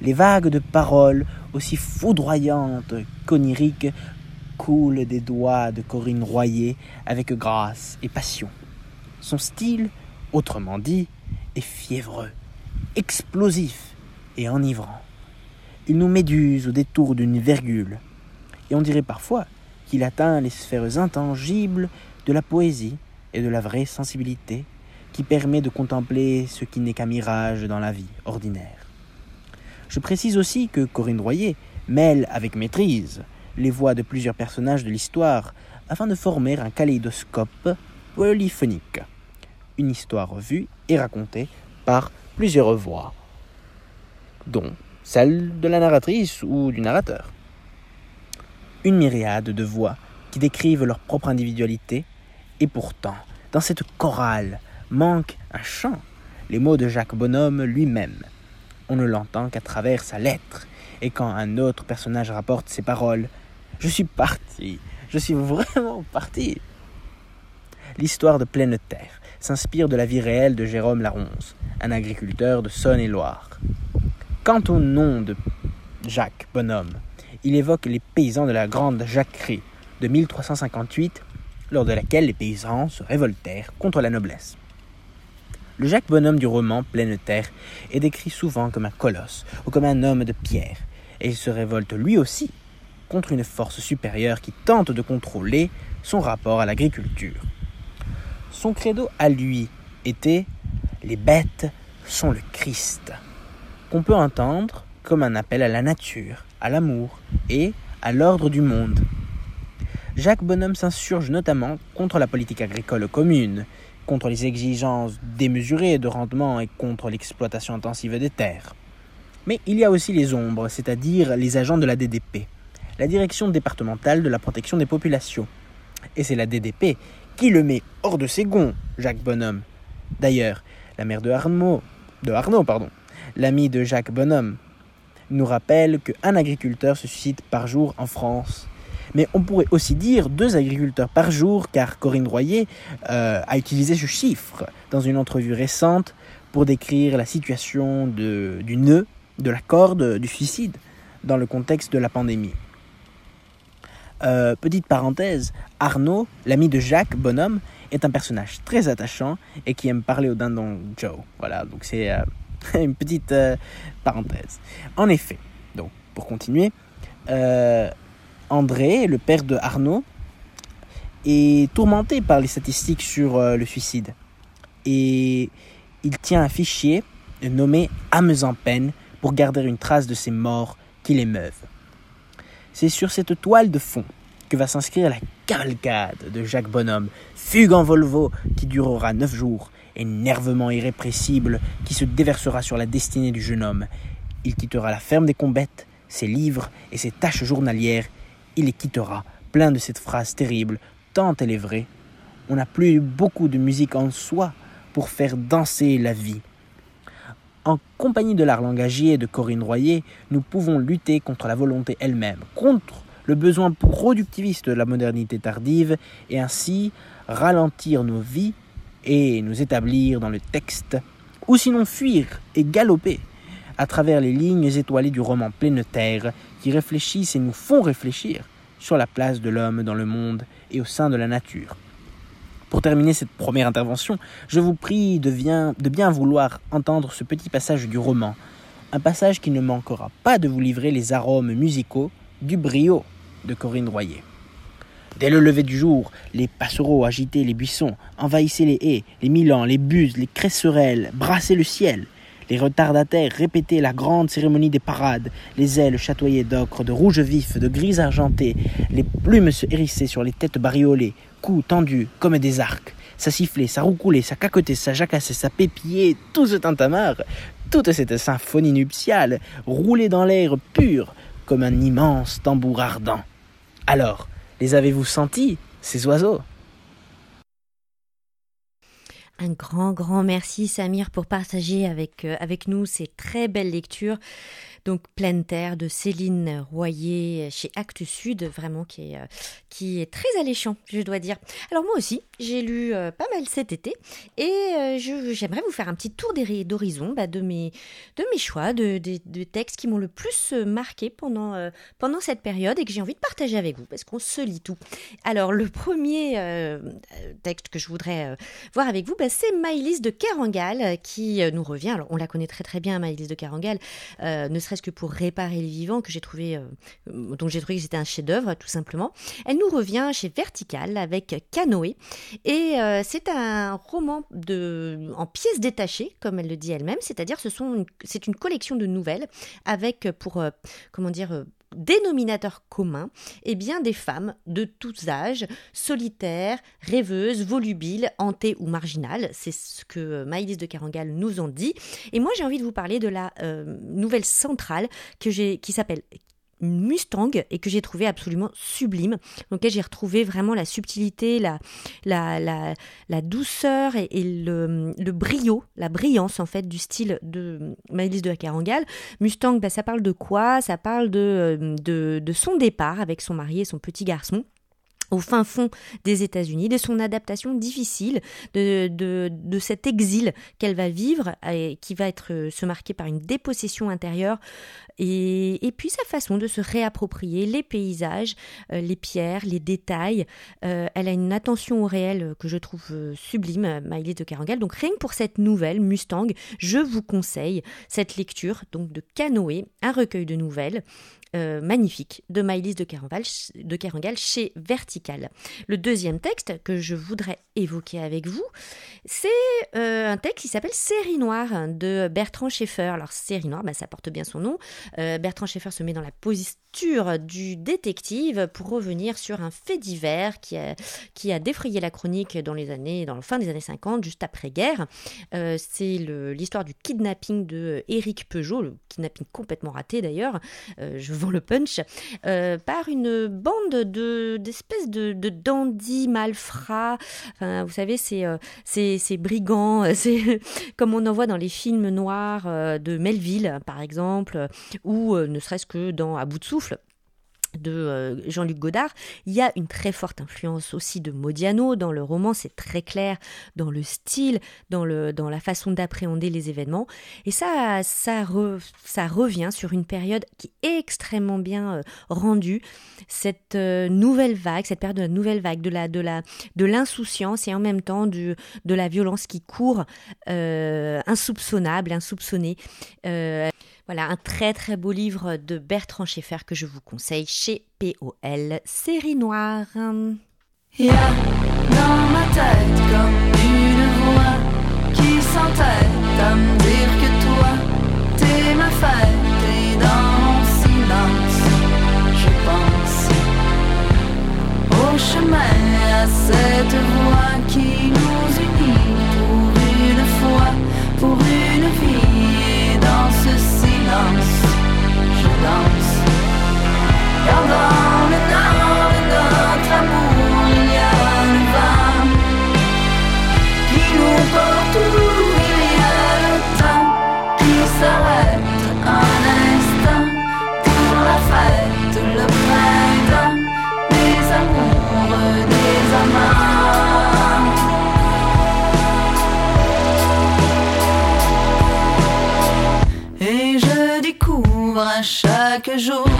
Les vagues de paroles aussi foudroyantes qu'oniriques coulent des doigts de Corinne Royer avec grâce et passion. Son style, autrement dit, est fiévreux, explosif et enivrant. Il nous méduse au détour d'une virgule, et on dirait parfois qu'il atteint les sphères intangibles de la poésie et de la vraie sensibilité qui permet de contempler ce qui n'est qu'un mirage dans la vie ordinaire. Je précise aussi que Corinne Royer mêle avec maîtrise les voix de plusieurs personnages de l'histoire afin de former un kaléidoscope polyphonique, une histoire vue et racontée par plusieurs voix, dont celle de la narratrice ou du narrateur. Une myriade de voix qui décrivent leur propre individualité et pourtant, dans cette chorale manque un chant, les mots de Jacques Bonhomme lui-même. On ne l'entend qu'à travers sa lettre, et quand un autre personnage rapporte ces paroles, je suis parti, je suis vraiment parti. L'histoire de Pleine Terre s'inspire de la vie réelle de Jérôme Laronce, un agriculteur de Saône-et-Loire. Quant au nom de Jacques Bonhomme, il évoque les paysans de la Grande Jacquerie de 1358 lors de laquelle les paysans se révoltèrent contre la noblesse. Le Jacques Bonhomme du roman Pleine Terre est décrit souvent comme un colosse ou comme un homme de pierre, et il se révolte lui aussi contre une force supérieure qui tente de contrôler son rapport à l'agriculture. Son credo à lui était Les bêtes sont le Christ, qu'on peut entendre comme un appel à la nature, à l'amour et à l'ordre du monde. Jacques Bonhomme s'insurge notamment contre la politique agricole commune, contre les exigences démesurées de rendement et contre l'exploitation intensive des terres. Mais il y a aussi les ombres, c'est-à-dire les agents de la DDP, la Direction départementale de la protection des populations. Et c'est la DDP qui le met hors de ses gonds, Jacques Bonhomme. D'ailleurs, la mère de Arnaud, de Arnaud, pardon, l'ami de Jacques Bonhomme, nous rappelle qu'un agriculteur se suicide par jour en France mais on pourrait aussi dire deux agriculteurs par jour, car Corinne Royer euh, a utilisé ce chiffre dans une entrevue récente pour décrire la situation du nœud, de la corde, du suicide, dans le contexte de la pandémie. Euh, petite parenthèse, Arnaud, l'ami de Jacques Bonhomme, est un personnage très attachant et qui aime parler au dindon Joe. Voilà, donc c'est euh, une petite parenthèse. En effet, donc pour continuer, André, le père de Arnaud, est tourmenté par les statistiques sur euh, le suicide. Et il tient un fichier nommé âmes en peine pour garder une trace de ces morts qui l'émeuvent. C'est sur cette toile de fond que va s'inscrire la cavalcade de Jacques Bonhomme, fugue en Volvo qui durera neuf jours, énervement irrépressible qui se déversera sur la destinée du jeune homme. Il quittera la ferme des combettes, ses livres et ses tâches journalières il les quittera, plein de cette phrase terrible, tant elle est vraie. On n'a plus beaucoup de musique en soi pour faire danser la vie. En compagnie de l'art langagier de Corinne Royer, nous pouvons lutter contre la volonté elle-même, contre le besoin productiviste de la modernité tardive, et ainsi ralentir nos vies et nous établir dans le texte, ou sinon fuir et galoper à travers les lignes étoilées du roman Pleine Terre, qui réfléchissent et nous font réfléchir sur la place de l'homme dans le monde et au sein de la nature. Pour terminer cette première intervention, je vous prie de bien, vouloir entendre ce petit passage du roman, un passage qui ne manquera pas de vous livrer les arômes musicaux du brio de Corinne Royer. Dès le lever du jour, les passereaux agitaient les buissons, envahissaient les haies, les milans, les buses, les cresserelles, brassaient le ciel. Les retardataires répétaient la grande cérémonie des parades, les ailes chatoyaient d'ocre, de rouge vif, de gris argenté, les plumes se hérissaient sur les têtes bariolées, coups tendus comme des arcs. Ça sifflait, ça roucoulait, ça cacotait, ça jacassait, ça pépillait, tout ce tintamarre, toute cette symphonie nuptiale roulait dans l'air pur comme un immense tambour ardent. Alors, les avez-vous sentis, ces oiseaux? Un grand, grand merci Samir pour partager avec, euh, avec nous ces très belles lectures donc Pleine Terre de Céline Royer chez Actes Sud, vraiment qui est, euh, qui est très alléchant, je dois dire. Alors moi aussi, j'ai lu euh, pas mal cet été et euh, j'aimerais vous faire un petit tour d'horizon bah, de, mes, de mes choix, de, de, textes qui m'ont le plus marqué pendant, pendant cette période et que j'ai envie de partager avec vous parce qu'on se lit tout. Alors le premier texte que je voudrais voir avec vous, bah, c'est Maïlis de Kerangal qui nous revient. Alors on la connaît très très bien, Maïlis de Kerangal, ne serait que pour réparer le vivant, que j'ai trouvé, euh, j'ai trouvé que c'était un chef-d'œuvre tout simplement. Elle nous revient chez Vertical avec Canoë et euh, c'est un roman de en pièces détachées, comme elle le dit elle-même, c'est-à-dire ce c'est une collection de nouvelles avec pour euh, comment dire dénominateur commun eh bien, des femmes de tous âges, solitaires, rêveuses, volubiles, hantées ou marginales. C'est ce que Maïlis de Carangal nous en dit. Et moi, j'ai envie de vous parler de la euh, nouvelle centrale qui s'appelle Mustang et que j'ai trouvé absolument sublime, donc j'ai retrouvé vraiment la subtilité, la, la, la, douceur et, le, le, brio, la brillance en fait du style de Maëlys de la Carangal. Mustang, bah, ça parle de quoi? Ça parle euh, de, de son départ avec son mari et son petit garçon au fin fond des États-Unis, de son adaptation difficile, de, de, cet exil qu'elle va vivre et qui va être euh, se marquer par une dépossession intérieure et, et, puis sa façon de se réapproprier les paysages, euh, les pierres, les détails. Euh, elle a une attention au réel que je trouve sublime, Maïlis de Carangal. Donc rien que pour cette nouvelle Mustang, je vous conseille cette lecture donc de Canoë, un recueil de nouvelles euh, magnifique de Maïlis de Kerangal, de chez Vertical. Le deuxième texte que je voudrais évoquer avec vous, c'est euh, un texte qui s'appelle Série noire de Bertrand Schaeffer. Alors Série noire, bah, ça porte bien son nom. Euh, Bertrand Schaeffer se met dans la posture du détective pour revenir sur un fait divers qui a, défrayé la chronique dans les années, dans la fin des années 50, juste après-guerre. c'est l'histoire du kidnapping de Éric Peugeot, le kidnapping complètement raté d'ailleurs. Le punch, euh, par une bande de d'espèces de, de dandys malfrats. Vous savez, c'est euh, ces, brigands, euh, c'est comme on en voit dans les films noirs de Melville, par exemple, ou ne serait-ce que dans À bout de souffle de euh, Jean-Luc Godard. Il y a une très forte influence aussi de Modiano dans le roman, c'est très clair dans le style, dans, le, dans la façon d'appréhender les événements. Et ça, ça, ça revient sur une période qui est extrêmement bien euh, rendue. Cette euh, nouvelle vague, cette période de la nouvelle vague, de la de la de l'insouciance et en même temps de la violence qui court, insoupçonnable, insoupçonnée. Voilà, un très très beau livre de Bertrand Schaeffer que je vous conseille chez POL, série noire. Il y a dans ma tête comme une voix qui s'entête à me dire que toi, t'es ma fête et dans mon silence, je pense au chemin à cette voix qui nous unit pour une fois, pour une vie Avant le nom de notre amour, il n'y a pas. Qui omet tout, il y a le temps qui s'arrête un instant. Tout la fête, le printemps, des amours, des amants. Et je découvre un chat chaque jour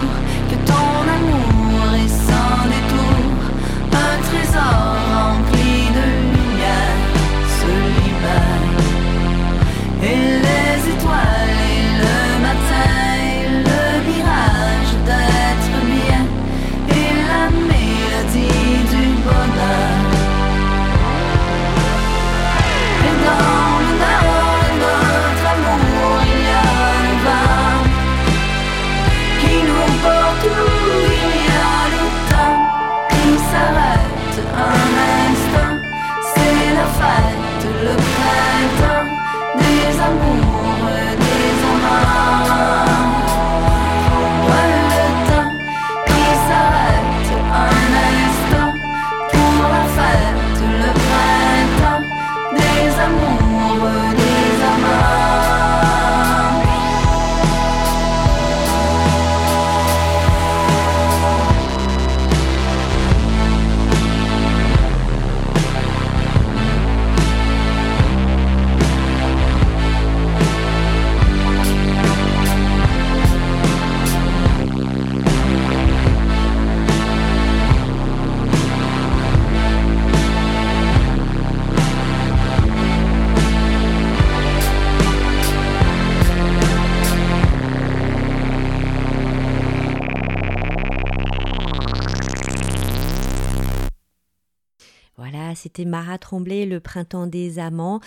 Marat Tremblay, le printemps des amants.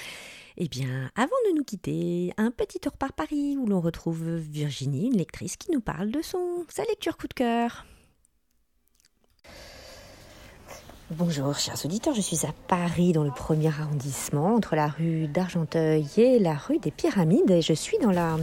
Eh bien, avant de nous quitter, un petit tour par Paris où l'on retrouve Virginie, une lectrice qui nous parle de son sa lecture coup de cœur. Bonjour chers auditeurs, je suis à Paris dans le premier arrondissement entre la rue d'Argenteuil et la rue des Pyramides et je suis dans la,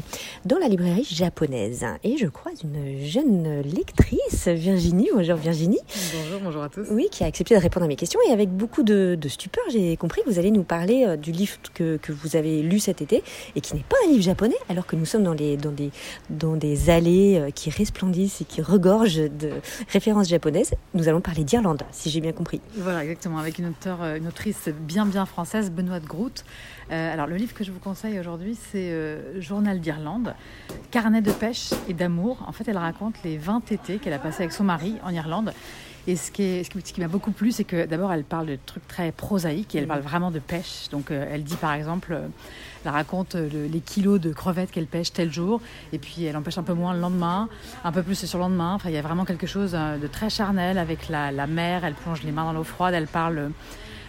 dans la librairie japonaise et je croise une jeune lectrice, Virginie. Bonjour Virginie. Bonjour, bonjour à tous. Oui, qui a accepté de répondre à mes questions et avec beaucoup de, de stupeur, j'ai compris que vous allez nous parler euh, du livre que, que vous avez lu cet été et qui n'est pas un livre japonais alors que nous sommes dans, les, dans, des, dans des allées euh, qui resplendissent et qui regorgent de références japonaises. Nous allons parler d'Irlande, si j'ai bien compris. Voilà, exactement, avec une, auteure, euh, autrice bien bien française, Benoît de Groot. Euh, alors le livre que je vous conseille aujourd'hui, c'est euh, Journal d'Irlande, carnet de pêche et d'amour. En fait, elle raconte les 20 étés qu'elle a passés avec son mari en Irlande. Et ce qui, m'a beaucoup plu, c'est que d'abord, elle parle de trucs très prosaïques et elle parle vraiment de pêche. Donc, euh, elle dit par exemple, euh, elle raconte euh, le- les kilos de crevettes qu'elle pêche tel jour, et puis elle en pêche un peu moins le lendemain, un peu plus le lendemain. Enfin, il y a vraiment quelque chose de très charnel avec la, mer. Elle plonge les mains dans l'eau froide. Elle parle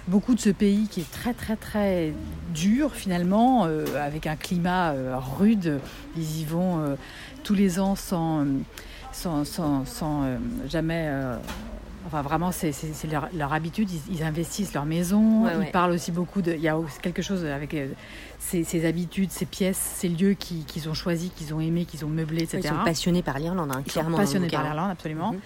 beaucoup de ce pays qui est très très très dur finalement, avec un climat rude. Ils y vont tous les ans sans, sans, sans, sans, jamais... Enfin, vraiment, c'est leur, leur habitude. Ils, ils investissent leur maison. Ouais, ils ouais. parlent aussi beaucoup de. Il y a quelque chose avec euh, ces, ces habitudes, ces pièces, ces lieux qui- qu'ils ont choisis, qu'ils ont aimés, qu'ils ont meublés, etc. Ils sont passionnés par l'Irlande, hein, Ils sont clairement. dans le passionnés par l'Irlande, absolument. Mhm.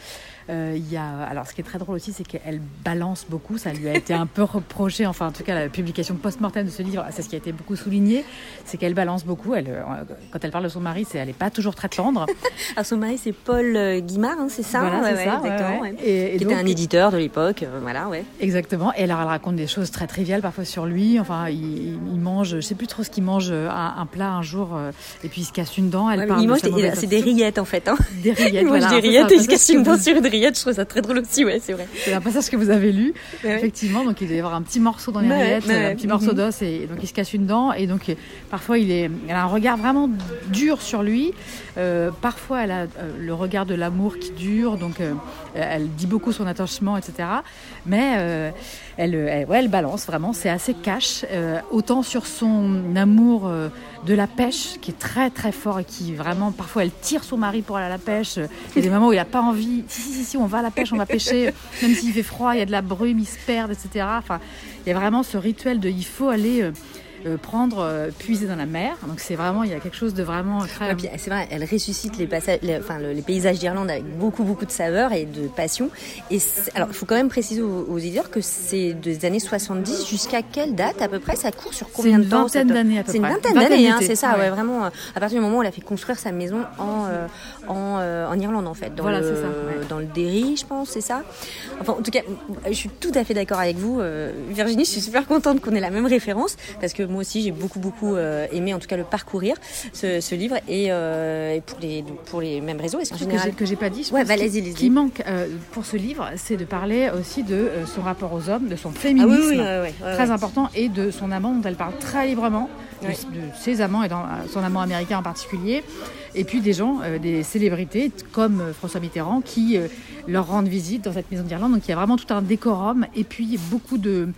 Il y a, alors, ce qui est très drôle aussi, c'est qu'elle balance beaucoup. Ça lui a été un peu reproché, enfin, en tout cas, la publication post-mortem de ce livre, c'est ce qui a été beaucoup souligné, c'est qu'elle balance beaucoup. Elle, euh, quand elle parle de son mari, c'est, elle n'est pas toujours très tendre. Ah, son mari, c'est Paul euh, Guimard, hein, c'est ça Voilà, Ouais, c'est ouais, ça, exactement. ouais. Et, et Qui donc- était un éditeur de l'époque, euh, voilà, ouais. Exactement. Et alors, elle raconte des choses très triviales parfois sur lui. Enfin, il, il mange, je sais plus trop ce qu'il mange, euh, un, un plat un jour, euh, et puis il se casse une dent. Elle parle il de mange des- mauvaise c'est des rillettes en fait. Hein. Des rillettes. Il mange voilà, des un peu rillettes et il se casse une dent sur une Je trouve ça très drôle aussi, ouais, c'est vrai. C'est un passage que vous avez lu, Ouais, effectivement. Donc il doit y avoir un petit morceau dans les Ouais, rillettes, un petit mhm. morceau d'os, et donc il se casse une dent. Et donc euh, parfois il est, elle a un regard vraiment dur sur lui. Euh, parfois elle a euh, le regard de l'amour qui dure. Donc euh, elle dit beaucoup son attachement, etc. Mais elle, elle, ouais, elle balance vraiment. C'est assez cash. autant sur son amour de la pêche qui est très très fort et qui vraiment parfois elle tire son mari pour aller à la pêche. Il y a des moments où il n'a pas envie. Si, si, si, si, on va à la pêche, on va pêcher. Même s'il fait froid, il y a de la brume, ils se perdent, etc. Enfin, il y a vraiment ce rituel de il faut aller euh, prendre, euh, puiser dans la mer. Donc c'est vraiment, il y a quelque chose de vraiment très. Ouais, c'est vrai, elle ressuscite les, passages, les- enfin, le- les paysages d'Irlande avec beaucoup, beaucoup de saveur et de passion. Et c'est- alors, il faut quand même préciser aux, aux éditeurs que c'est des années 70 jusqu'à quelle date à peu près? Ça court sur combien une de temps vingtaine cette- d'années à peu C'est une près. vingtaine Vingtaine d'années, hein, c'est ça, ouais. ouais, vraiment. euh, À partir du moment où elle a fait construire sa maison en, euh, en, euh, en Irlande, en fait. Dans Voilà, le, c'est ça, ouais. Dans le Derry, je pense, c'est ça. Enfin, en tout cas, je suis tout à fait d'accord avec vous, Virginie. Je suis super contente qu'on ait la même référence parce que moi aussi j'ai beaucoup beaucoup aimé en tout cas le parcourir ce, livre. Et, pour les pour les mêmes raisons. Est-ce général... que j'ai pas dit, ouais, ce qui, qui manque pour ce livre, c'est de parler aussi de son rapport aux hommes, de son féminisme. ah très important et de son amant dont elle parle très librement de, ses amants et dans, son amant américain en particulier, et puis des gens, euh, des célébrités comme euh, François Mitterrand qui euh, leur rendent visite dans cette maison d'Irlande. Donc il y a vraiment tout un décorum. Et puis beaucoup de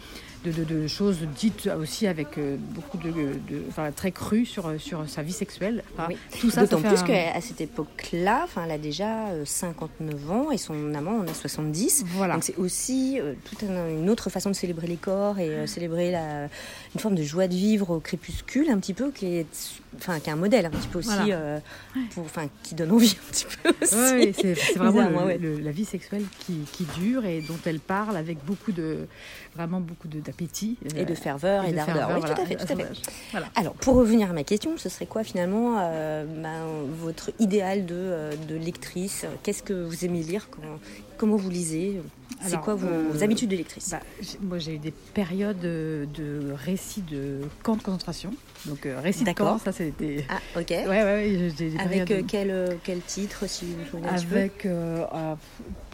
de, choses dites aussi avec euh, beaucoup de, enfin, très crues sur, sur sa vie sexuelle. Tout ça, D'autant plus qu'à cette époque-là, enfin, elle a déjà 59 euh, ans et son amant en a 70. Voilà. Donc c'est aussi euh, toute une autre façon de célébrer les corps et célébrer la, une forme de joie de vivre au crépuscule un petit peu qui est enfin qui est un modèle un petit peu aussi pour enfin qui donne envie un petit peu aussi. Oui, c'est, vraiment la vie sexuelle qui, qui, dure et dont elle parle avec beaucoup de vraiment beaucoup d'appétit. Et de ferveur et, d'ardeur. Oui, tout à fait. Tout à fait. Alors, pour revenir à ma question, ce serait quoi finalement euh, ben, votre idéal de, euh, de lectrice? Qu'est-ce que vous aimez lire Comment vous lisez? C'est quoi vos, euh, habitudes de lectrice? bah, Moi, j'ai eu des périodes de, récits de camps de concentration. Donc, euh, récits de camps, ça c'était. Ah, ok. Ouais, ouais, Avec euh, quel, quel titre, si vous souvenez Avec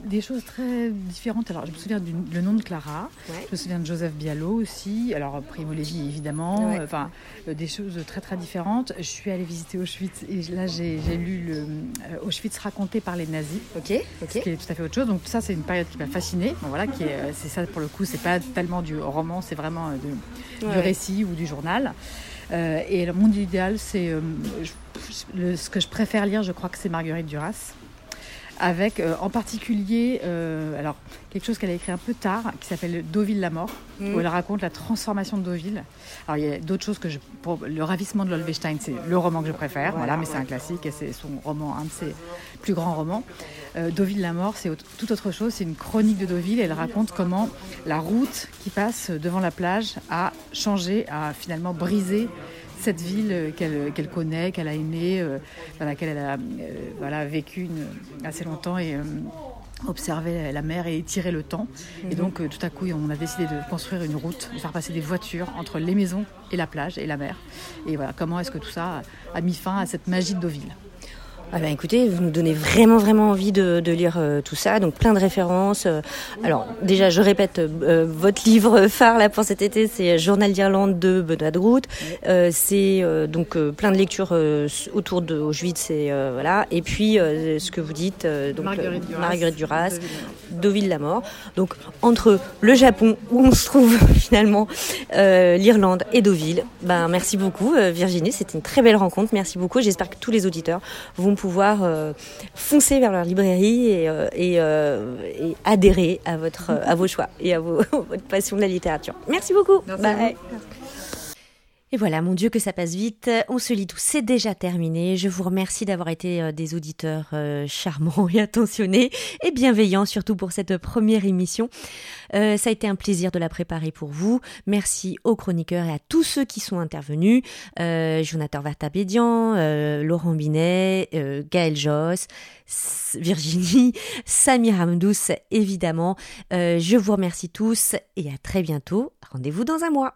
des choses très différentes. Alors, je me souviens du le nom de Clara. Je me souviens de Joseph Bialo aussi. Alors, Primo Levi, évidemment. Enfin, des choses très, très différentes. Je suis allée visiter Auschwitz et là, j'ai lu le Auschwitz raconté par les nazis. Ok. ok. Ce qui est tout à fait autre chose. Donc, ça, c'est une période qui m'a fascinée. Voilà, qui est, c'est ça pour le coup, c'est pas tellement du roman, c'est vraiment euh, du récit ou du journal. Euh, et le monde idéal, c'est euh, ce que je préfère lire, je crois que c'est Marguerite Duras avec euh, en particulier euh, alors quelque chose qu'elle a écrit un peu tard qui s'appelle Deauville la mort où mm. elle raconte la transformation de Deauville. Alors il y a d'autres choses que je pour, le ravissement de l'Olvestein c'est le roman que je préfère voilà, mais c'est un classique et c'est son roman un de ses plus grands romans. Euh, Deauville la mort c'est tout autre chose, c'est une chronique de Deauville et elle raconte comment la route qui passe devant la plage a changé, a finalement brisé cette ville qu'elle connaît, qu'elle a aimée, euh, dans laquelle elle a euh, voilà, vécu assez longtemps et euh, observé la mer et étiré le temps. Et mhm. donc, tout à coup, on a décidé de construire une route, de faire passer des voitures entre les maisons et la plage et la mer. Et voilà, comment est-ce que tout ça a mis fin à cette magie de Deauville? Ah ben écoutez, vous nous donnez vraiment vraiment envie de, de lire euh, tout ça, donc plein de références. Euh. alors déjà, je répète, euh, votre livre phare là pour cet été, c'est Journal d'Irlande de Benoît de Groot. c'est donc plein de lectures autour de Auschwitz et voilà. Et puis ce que vous dites, donc Marguerite Duras, Deauville la mort. Donc entre le Japon où on se trouve finalement, l'Irlande et Deauville. Ben merci beaucoup Virginie, c'était une très belle rencontre. Merci beaucoup. J'espère que tous les auditeurs vont pouvoir euh, foncer vers leur librairie et, euh, euh, et, adhérer à, votre, à vos choix et à vos, votre passion de la littérature. Merci beaucoup. Merci et voilà, mon Dieu, que ça passe vite. On se lit tout, c'est déjà terminé. Je vous remercie d'avoir été des auditeurs charmants et attentionnés et bienveillants, surtout pour cette première émission. Euh, ça a été un plaisir de la préparer pour vous. Merci aux chroniqueurs et à tous ceux qui sont intervenus. Euh, Jonathan Vartabédian, euh, Laurent Binet, euh, Gaël Joss, Virginie, Samir Hamdous, évidemment. je vous remercie tous et à très bientôt. Rendez-vous dans un mois.